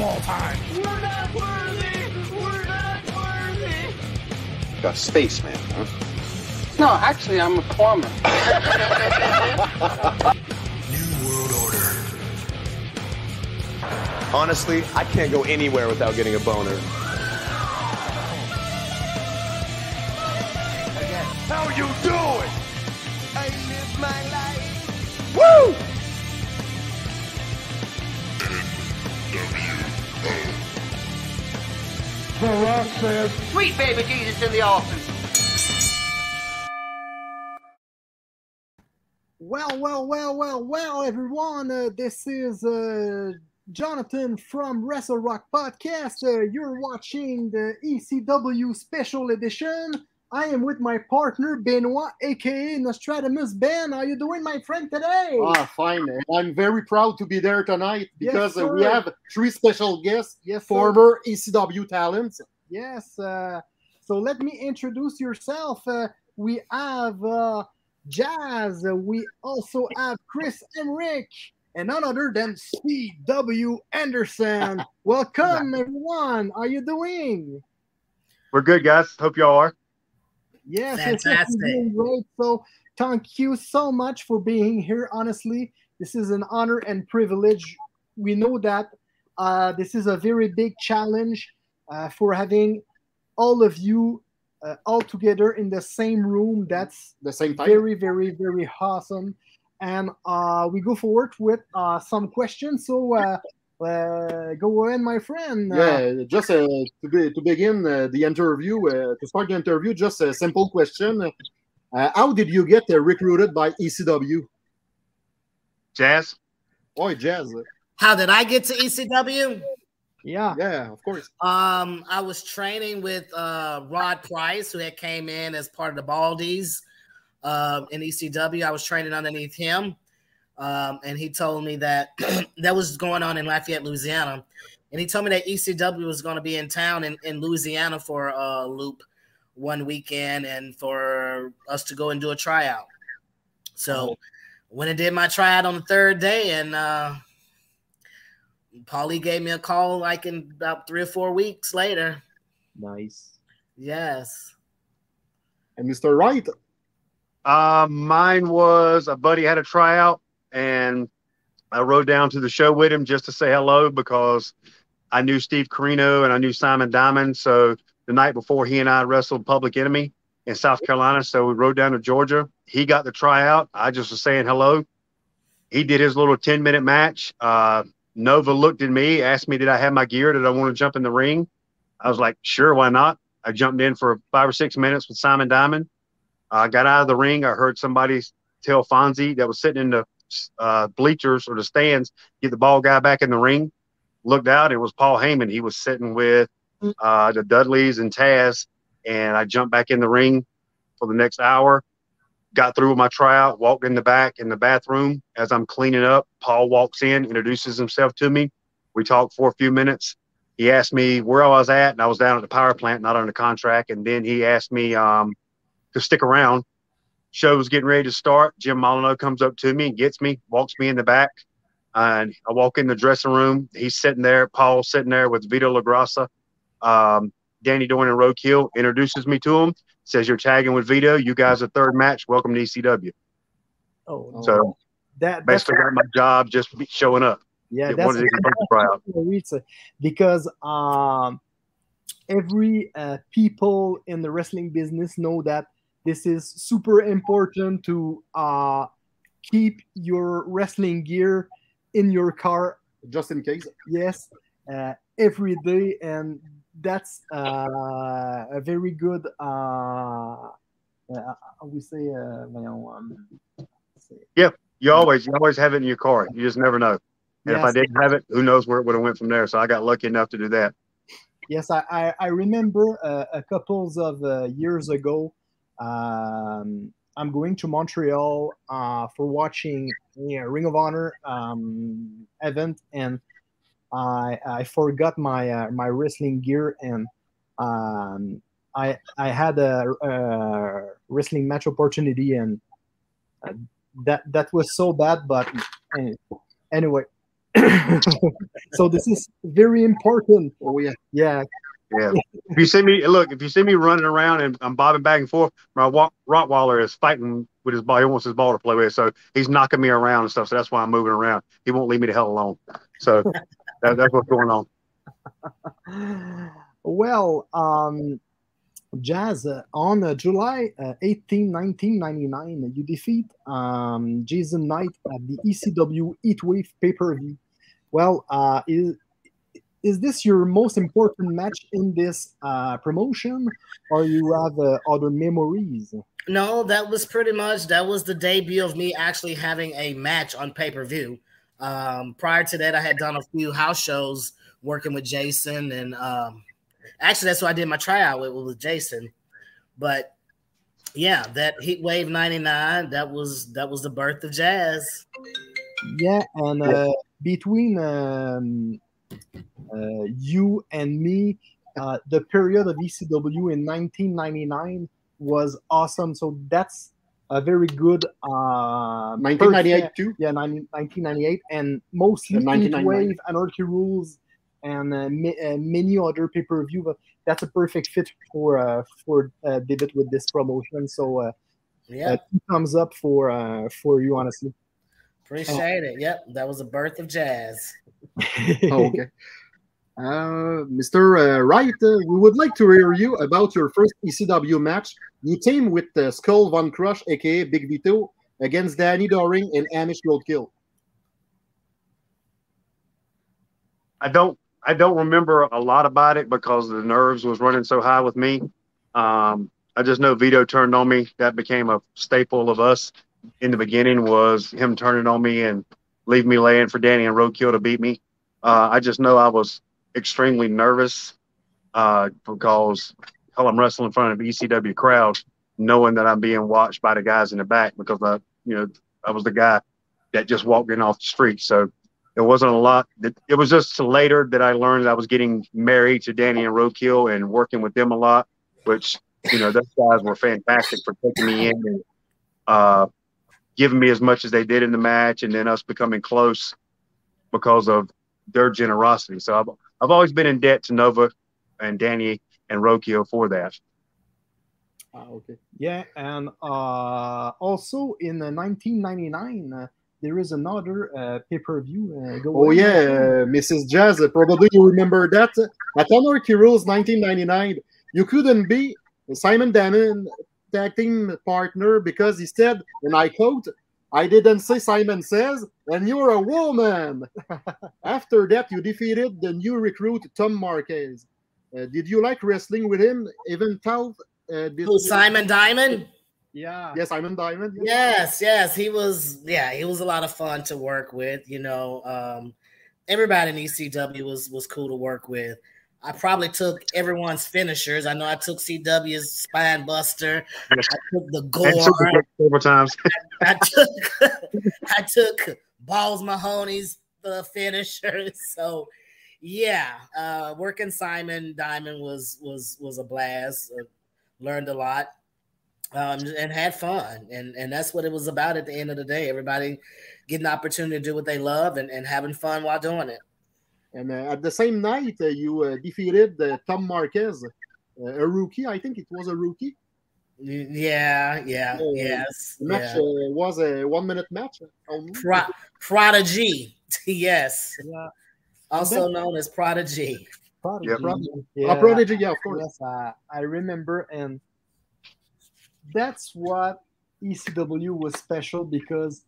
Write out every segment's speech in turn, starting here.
of all time. We're not worthy. We're not worthy. Got a spaceman, huh? No, actually, I'm a plumber. New World Order. Honestly, I can't go anywhere without getting a boner. The Rock says, Sweet baby Jesus in the office. Well, well, well, well, well, everyone. Uh, this is uh, Jonathan from Wrestle Rock Podcast. Uh, you're watching the ECW Special Edition. I am with my partner Benoit, aka Nostradamus Ben. How are you doing, my friend, today? Ah, fine. I'm very proud to be there tonight because uh, we have three special guests, yes, sir. former ECW talents. Yes. Uh, so let me introduce yourself. Uh, we have uh, Jazz. Uh, we also have Chris Hamrick, and none other than C.W. Anderson. Welcome, everyone. How are you doing? We're good, guys. Hope y'all are. Yes, yes, yes, we're Fantastic. doing great. So thank you so much for being here. Honestly, this is an honor and privilege. We know that uh, this is a very big challenge uh, for having all of you uh, all together in the same room. That's The same time. very, very, very awesome. And uh, we go forward with uh, some questions. So uh, go ahead, my friend. Yeah, just uh, to, be, to begin uh, the interview, uh, to start the interview, just a simple question. Uh, how did you get uh, recruited by ECW? Jazz? Oh, Jazz. How did I get to ECW? yeah. Yeah, of course. Um, I was training with uh, Rod Price, who had came in as part of the Baldies um, in ECW. I was training underneath him, um, and he told me that that was going on in Lafayette, Louisiana, and he told me that ECW was going to be in town in, in Louisiana for a loop one weekend, and for us to go and do a tryout. So, when I did my tryout on the third day, and uh, Paulie gave me a call like in about three or four weeks later. Nice. Yes. And Mr. Wright. Um, mine was a buddy had a tryout, and I rode down to the show with him just to say hello because I knew Steve Corino and I knew Simon Diamond. So the night before, he and I wrestled Public Enemy in South Carolina. So we rode down to Georgia. He got the tryout. I just was saying hello. He did his little 10 minute match. Uh, Nova looked at me, asked me, Did I have my gear? Did I want to jump in the ring? I was like, Sure, why not? I jumped in for five or six minutes with Simon Diamond. I got out of the ring. I heard somebody tell Fonzie that was sitting in the uh, bleachers or the stands, get the ball guy back in the ring. Looked out, it was Paul Heyman. He was sitting with uh, the Dudleys and Taz, and I jumped back in the ring for the next hour. Got through with my tryout, walked in the back in the bathroom. As I'm cleaning up, Paul walks in, introduces himself to me. We talked for a few minutes. He asked me where I was at, and I was down at the power plant, not under contract. And then he asked me um, to stick around. Show was getting ready to start. Jim Molineaux comes up to me and gets me, walks me in the back. And I walk in the dressing room. He's sitting there. Paul's sitting there with Vito LoGrasso. Um, Danny Doring and Roadkill introduces me to him. Says you're tagging with Vito. You guys are third match. Welcome to ECW. Oh, So that that's basically got my job just showing up. yeah, that's wanted to get the tryout. It's, because um, every uh, people in the wrestling business know that this is super important to uh, keep your wrestling gear in your car. Just in case. Yes, uh, every day, and that's uh, a very good. Uh, uh, we say, uh, say- You always you always have it in your car. You just never know. And if I didn't have it, who knows where it would have went from there. So I got lucky enough to do that. Yes, I, I, I remember uh, a couple of uh, years ago. Um, I'm going to Montreal uh, for watching a Ring of Honor um, event, and I, I forgot my uh, my wrestling gear, and um, I I had a, a wrestling match opportunity, and uh, that that was so bad. But anyway so this is very important. Oh yeah. Yeah. Yeah. if you see me, look, if you see me running around and I'm bobbing back and forth, my Rottweiler is fighting with his ball. He wants his ball to play with, so he's knocking me around and stuff. So that's why I'm moving around. He won't leave me the hell alone. So that, that's what's going on. well, um, Jazz, uh, on uh, July uh, 18, 1999, you defeat um, Jason Knight at the ECW Heatwave pay per view. Well, uh, is, is this your most important match in this uh, promotion, or you have uh, other memories? No, that was pretty much that was the debut of me actually having a match on pay per view. Um, prior to that, I had done a few house shows working with Jason, and um, actually, that's what I did my tryout with, with Jason. But yeah, that Heat Wave '99 that was that was the birth of jazz. Yeah, and uh, between um, you and me, uh, the period of ECW in 1999 was awesome. So that's a very good uh 1998 perfect- too. yeah 90, 1998 and mostly Yeah, 1999. Heatwave anarchy rules and uh, ma- uh, many other pay-per-view but that's a perfect fit for uh for uh, david with this promotion so uh, Yeah, uh two thumbs up for uh for you honestly appreciate it. Yep, that was the birth of jazz. Oh, okay. Uh, Mr. Uh, Wright, uh, we would like to hear you about your first ECW match. You team with uh, Skull Von Crush, aka Big Vito, against Danny Doring and Amish Roadkill. I don't I don't remember a lot about it because the nerves was running so high with me. Um, I just know Vito turned on me. That became a staple of us in the beginning was him turning on me and leave me laying for Danny and Roadkill to beat me. Uh, I just know I was extremely nervous uh, because hell, I'm wrestling in front of ECW crowd, knowing that I'm being watched by the guys in the back because I, you know, I was the guy that just walked in off the street. So it wasn't a lot. It it was just later that I learned that I was getting married to Danny and Roadkill and working with them a lot, which you know those guys were fantastic for taking me in and uh, giving me as much as they did in the match, and then us becoming close because of their generosity. So I've I've always been in debt to Nova and Danny and Roadkill for that. Ah, okay. Yeah, and uh, also in uh, 1999, uh, there is another uh, pay-per-view. Uh, Oh, yeah, uh, Mrs. Jazz, probably you remember that. At Anarchy Rules 1999, you couldn't be Simon Diamond tag team partner because he said, and I quote, I didn't say Simon says, and you're a woman. After that, you defeated the new recruit, Tom Marquez. Uh, did you like wrestling with him? Even Tal? Uh, did, Who Simon Diamond? Yeah. Yeah, Simon Diamond. yeah. Yes, yes, he was. Yeah, he was a lot of fun to work with. You know, um, everybody in ECW was was cool to work with. I probably took everyone's finishers. I know I took CW's Spine Buster. I took the And Gore. Superkick several times. I took I took Balls Mahoney's the finisher. So yeah, uh, working Simon Diamond was was was a blast. Uh, learned a lot um, and had fun, and and that's what it was about at the end of the day. Everybody getting the opportunity to do what they love and, and having fun while doing it. And uh, at the same night, uh, you uh, defeated uh, Tom Marquez, uh, a rookie. I think it was a rookie. Y- Yeah, yeah, Oh, yes. Match yeah. uh, was a one-minute match. only. Pro- Prodigy, yes, Yeah. also known as Prodigy. Prodigy. Yep. Prodigy. Yeah. Ah, Prodigy, yeah, of course. Yes, I, I remember, and that's what ECW was special because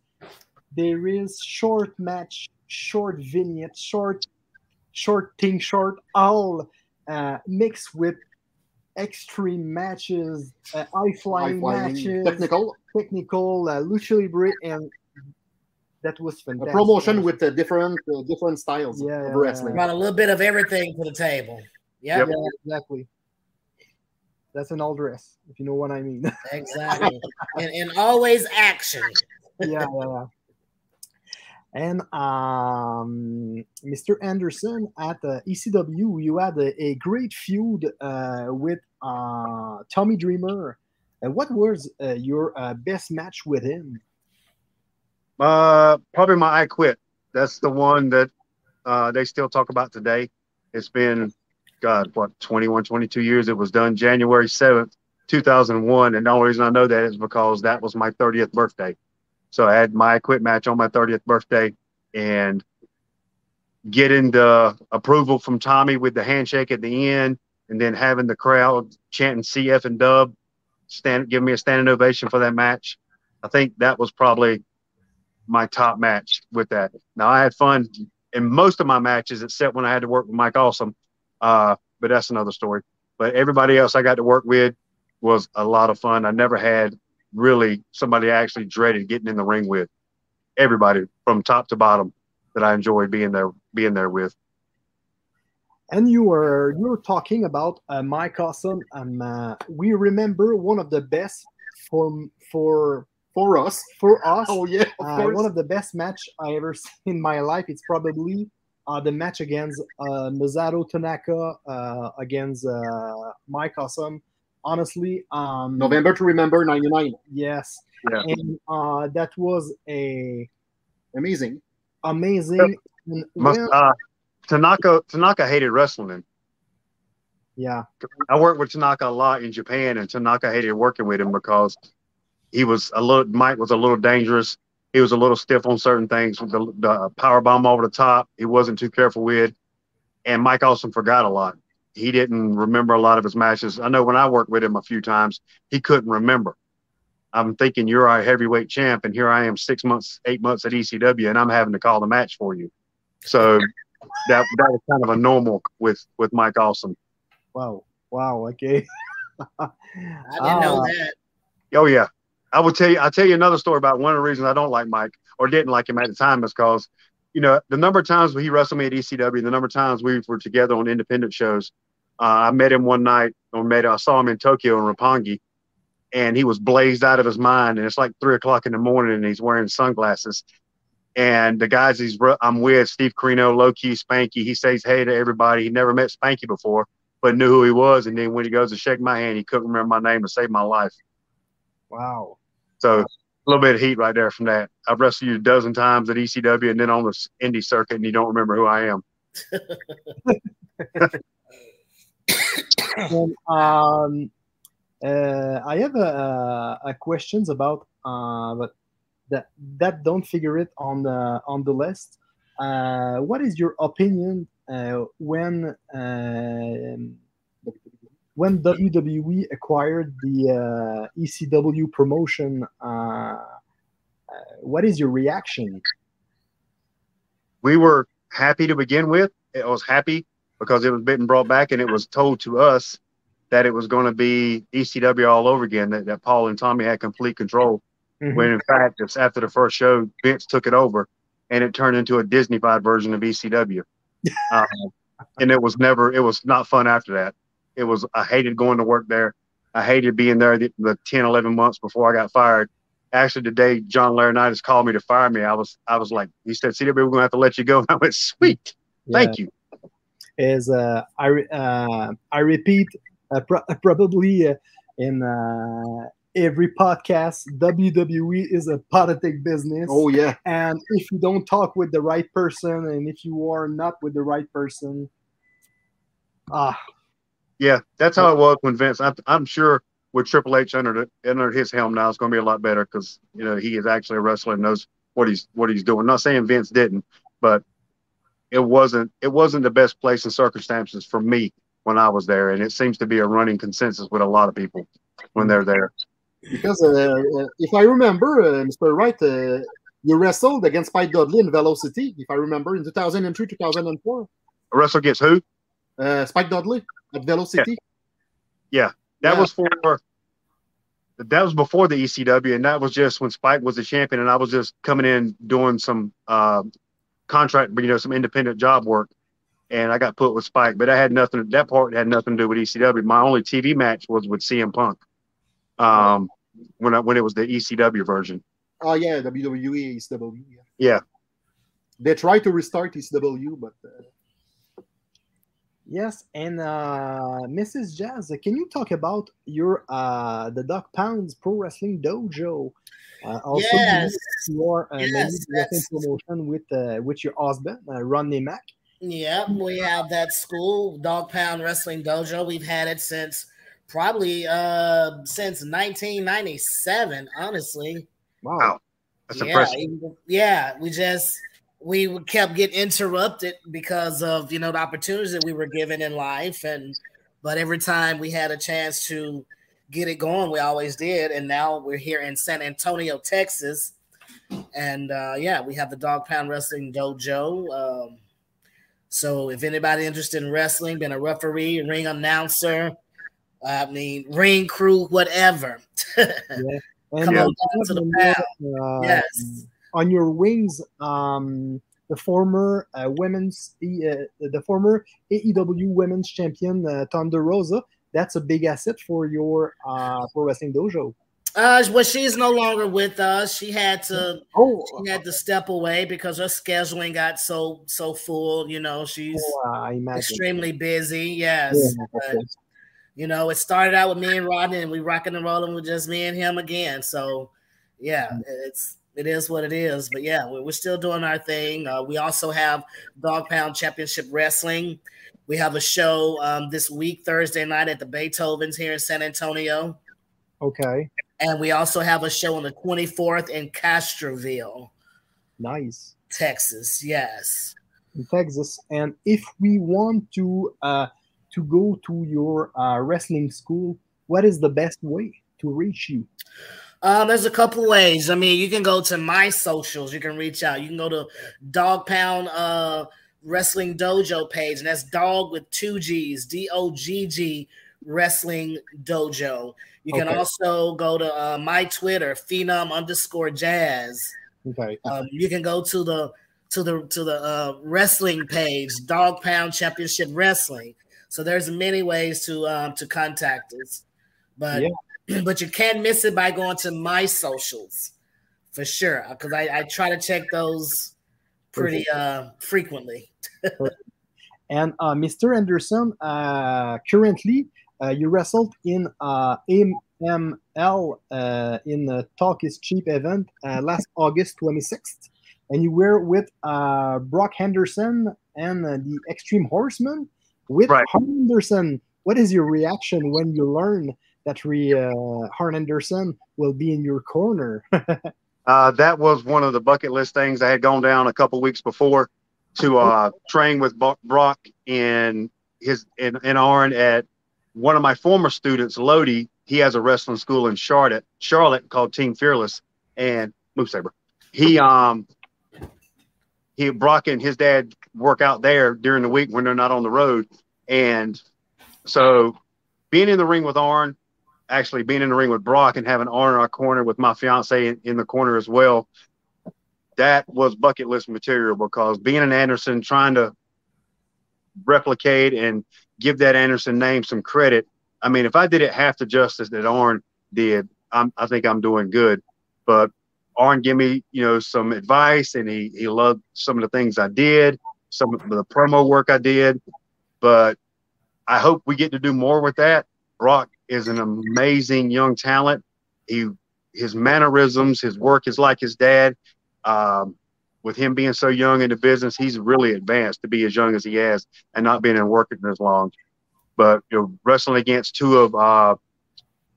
there is short match, short vignette, short, short thing, short all uh, mixed with extreme matches, uh, high flying matches, technical, technical, uh, lucha libre, and that was a fantastic. promotion with uh, different uh, different styles Yeah, of yeah, wrestling. Brought a little bit of everything to the table. Yep, Yep. Yeah, exactly. That's an all dress, if you know what I mean. exactly. and, and always action. yeah, yeah, yeah. And um, Mr. Anderson at uh, ECW, you had a, a great feud uh, with uh, Tommy Dreamer. Uh, what was uh, your uh, best match with him? Uh, probably my I Quit. That's the one that they still talk about today. It's been, God, what, 21, 22 years. It was done January 7th, 2001. And the only reason I know that is because that was my 30th birthday. So I had my quit match on my 30th birthday and getting the approval from Tommy with the handshake at the end and then having the crowd chanting CF and dub, stand, give me a standing ovation for that match. I think that was probably my top match with that. Now I had fun in most of my matches, except when I had to work with Mike Awesome. Uh, but that's another story. But everybody else I got to work with was a lot of fun. I never had really somebody I actually dreaded getting in the ring with. Everybody from top to bottom that I enjoyed being there being there with. And you were you were talking about uh, Mike Awesome, and uh, we remember one of the best for for for us. For us, oh yeah, of uh, course. one of the best match I ever seen in my life. It's probably uh, the match against uh, Masato Tanaka uh, against uh, Mike Awesome. Honestly, um, November to remember '99. Yes, Yeah. and uh, that was a Amazing. amazing. and Must, uh, Tanaka Tanaka hated wrestling. yeah, I worked with Tanaka a lot in Japan, and Tanaka hated working with him because he was a little. Mike was a little dangerous. He was a little stiff on certain things with the, the power bomb over the top. He wasn't too careful with, and Mike also forgot a lot. He didn't remember a lot of his matches. I know when I worked with him a few times, he couldn't remember. I'm thinking you're our heavyweight champ, and here I am six months, eight months at ECW, and I'm having to call the match for you. So that that was kind of a normal with with Mike Awesome. wow, wow, okay. I didn't know Ah. that. Oh yeah, I will tell you. I'll tell you another story about one of the reasons I don't like Mike or didn't like him at the time is because, you know, the number of times he wrestled me at ECW, the number of times we were together on independent shows. Uh, I met him one night, or met I saw him in Tokyo in Roppongi, and he was blazed out of his mind. And it's like three o'clock in the morning, and he's wearing sunglasses. And the guys he's I'm with, Steve Corino, Low Ki, Spanky, he says hey to everybody. He never met Spanky before, but knew who he was. And then when he goes to shake my hand, he couldn't remember my name to save my life. Wow. So little bit of heat right there from that. I've wrestled you a dozen times at ECW and then on the indie circuit, and you don't remember who I am. And, um, uh, I have a, a questions about uh, but that that don't figure it on the on the list. Uh, what is your opinion uh, when um when WWE acquired the uh, ECW promotion? Uh, uh, what is your reaction? We were happy to begin with. I was happy because it was being brought back, and it was told to us that it was going to be ECW all over again. That, that Paul and Tommy had complete control. When in fact, it's after the first show, Vince took it over, and it turned into a Disneyfied version of ECW. um, and it was never. It was not fun after that. It was. I hated going to work there. I hated being there the, the 10, 11 months before I got fired. Actually, the day John Laurinaitis called me to fire me, I was I was like, he said, CW, we're gonna have to let you go. And I went, sweet, thank you. is uh, I uh, I repeat uh, pro- probably uh, in uh, every podcast WWE is a politic business. Oh yeah. and if you don't talk with the right person and if you are not with the right person, ah, Yeah, that's how it was when Vince. I'm, I'm sure with Triple H under the, under his helm now, it's going to be a lot better because you know he is actually a wrestler and knows what he's what he's doing. Not saying Vince didn't, but it wasn't it wasn't the best place and circumstances for me when I was there, and it seems to be a running consensus with a lot of people when they're there. Because uh, uh, if I remember, uh, Mr. Wright, uh, you wrestled against Spike Dudley in Velocity, if I remember, in 2003, 2004. A wrestler gets who? Uh, Spike Dudley at Velocity. Yeah that Yeah. was for that was before the ECW, and that was just when Spike was the champion, and I was just coming in doing some uh, contract, you know, some independent job work, and I got put with Spike. But I had nothing. That part had nothing to do with ECW. My only TV match was with CM Punk, um, when I, when it was the ECW version. Oh, yeah, WWE, ECW. Yeah. Yeah. They tried to restart ECW, but uh, Yes, and uh, Mrs. Jazz, can you talk about your uh, the Dog Pounds Pro Wrestling Dojo? Uh, also, Yes. your uh, Yes, wrestling promotion with uh, with your husband, uh, Ron Mack. Yep, we have that school, Dog Pound Wrestling Dojo. We've had it since probably uh since 1997, honestly. Wow. Wow. That's yeah, impressive. even- yeah, we just we kept getting interrupted because of you know the opportunities that we were given in life, and but every time we had a chance to get it going, we always did. And now we're here in San Antonio, Texas, and uh, yeah, we have the Dog Pound Wrestling Dojo. Um, so if anybody interested in wrestling, been a referee, ring announcer, I mean ring crew, whatever. And Come uh, on down to the pound. uh, Yes. On your wings, um, the former uh, women's uh, the former AEW Women's Champion uh, Thunder Rosa. That's a big asset for your uh, pro wrestling dojo. Uh, well, she's no longer with us. She had to Oh, she had to step away because her scheduling got so so full. You know, she's uh, extremely busy. Yes, Yeah, but, okay. you know, it started out with me and Rodney, and we rocking and rolling with just me and him again. So, yeah, it's it is what it is. But yeah, we're, still doing our thing. Uh, we also have Dog Pound Championship Wrestling. We have a show um, this week, Thursday night at the Beethovens here in San Antonio. Okay, And we also have a show on the 24th in Castroville, nice. Texas. Yes. in Texas. And if we want to uh, to go to your uh, wrestling school, what is the best way to reach you? Um, there's a couple ways. I mean, you can go to my socials. You can reach out. You can go to Dog Pound uh, Wrestling Dojo page, and that's dog with two G's, D O G G Wrestling Dojo. You can Okay. also go to uh, my Twitter, Phenom underscore Jazz. Okay, Um, you can go to the to the to the uh, wrestling page, Dog Pound Championship Wrestling. So there's many ways to um, to contact us, but but you can't miss it by going to my socials for sure because I, I try to check those pretty uh, frequently. And uh, Mr. Anderson, uh, currently uh, you wrestled in uh, AML uh, in the Talk is Cheap event uh, last August 26th, and you were with uh, Brock Anderson and uh, the Extreme Horseman. With Right. Arn Anderson, what is your reaction when you learn that re, uh, Arn Anderson will be in your corner? Uh, that was one of the bucket list things I had gone down a couple weeks before to uh, train with Brock in his in, in Arn at one of my former students, Lodi. He has a wrestling school in Charlotte, Charlotte called Team Fearless, and Move Saber. He um he Brock and his dad work out there during the week when they're not on the road, and so being in the ring with Arn actually being in the ring with Brock and having Arn in our corner with my fiance in, in the corner as well, that was bucket list material because being an Anderson, trying to replicate and give that Anderson name some credit. I mean, if I did it half the justice that Arn did, I'm, I think I'm doing good. But Arn gave me, you know, some advice, and he he loved some of the things I did, some of the promo work I did. But I hope we get to do more with that. Brock is an amazing young talent. He his mannerisms, his work is like his dad. Um, with him being so young in the business, he's really advanced to be as young as he has and not being in working as long. But you know, wrestling against two of uh,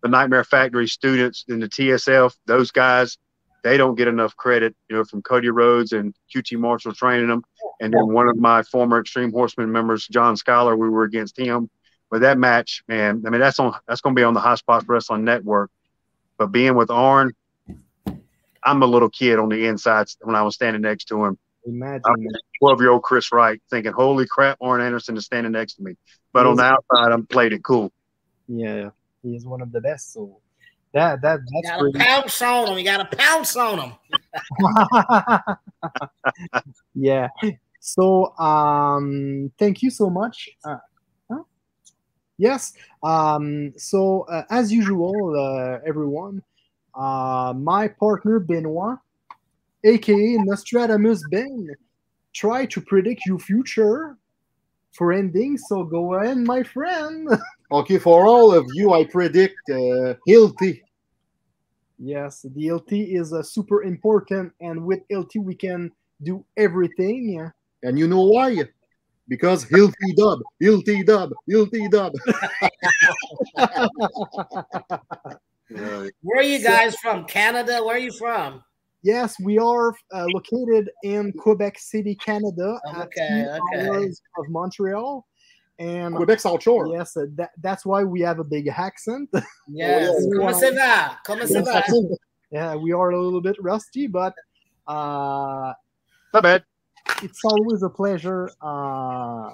the Nightmare Factory students in the TSF, those guys, they don't get enough credit. You know, from Cody Rhodes and QT Marshall training them, and then one of my former Extreme Horsemen members, John Scholar, we were against him. But that match, man, I mean, that's on that's going to be on the Highspots Wrestling Network. But being with Arn, I'm a little kid on the inside when I was standing next to him. Imagine. 12 year old Chris Wright thinking, holy crap, Arn Anderson is standing next to me. But on the outside, I'm played it cool. Yeah, he is one of the best. So that that You that's gotta pretty. pounce on them. You gotta pounce on him. yeah. So um thank you so much. Uh, huh? Yes. Um so uh, as usual uh, everyone uh my partner Benoit aka Nostradamus Ben try to predict your future for ending. So go ahead, my friend. Okay, for all of you, I predict uh, Hilty. yes, the LT is uh, super important, and with LT we can do everything. Yeah. And you know why? Because Hilty Dub, Hilty Dub, Hilty Dub. Where are you guys from? Canada? Where are you from? Yes, we are uh, located in Quebec City, Canada, Okay, two okay. hours of Montreal. And Quebec South Shore. yes, uh, that, that's why we have a big accent. Yes. yeah. Comment ça va? Comment ça va? yeah, we are a little bit rusty, but uh, Not bad. It's always a pleasure uh,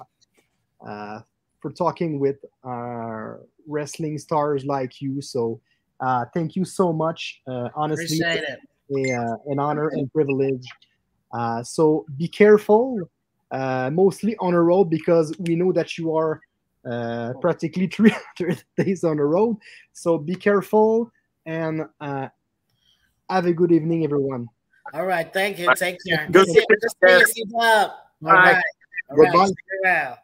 uh, for talking with uh, wrestling stars like you. So uh, thank you so much. Uh, honestly, a, uh, an honor and privilege. Uh, so be careful, uh, mostly on the road, because we know that you are uh, practically 300 days on the road. So be careful and uh, have a good evening, everyone. All right. Thank you. Take care. Good to see you. Good to see you, C-Dub. All right. All right. Goodbye. See you around.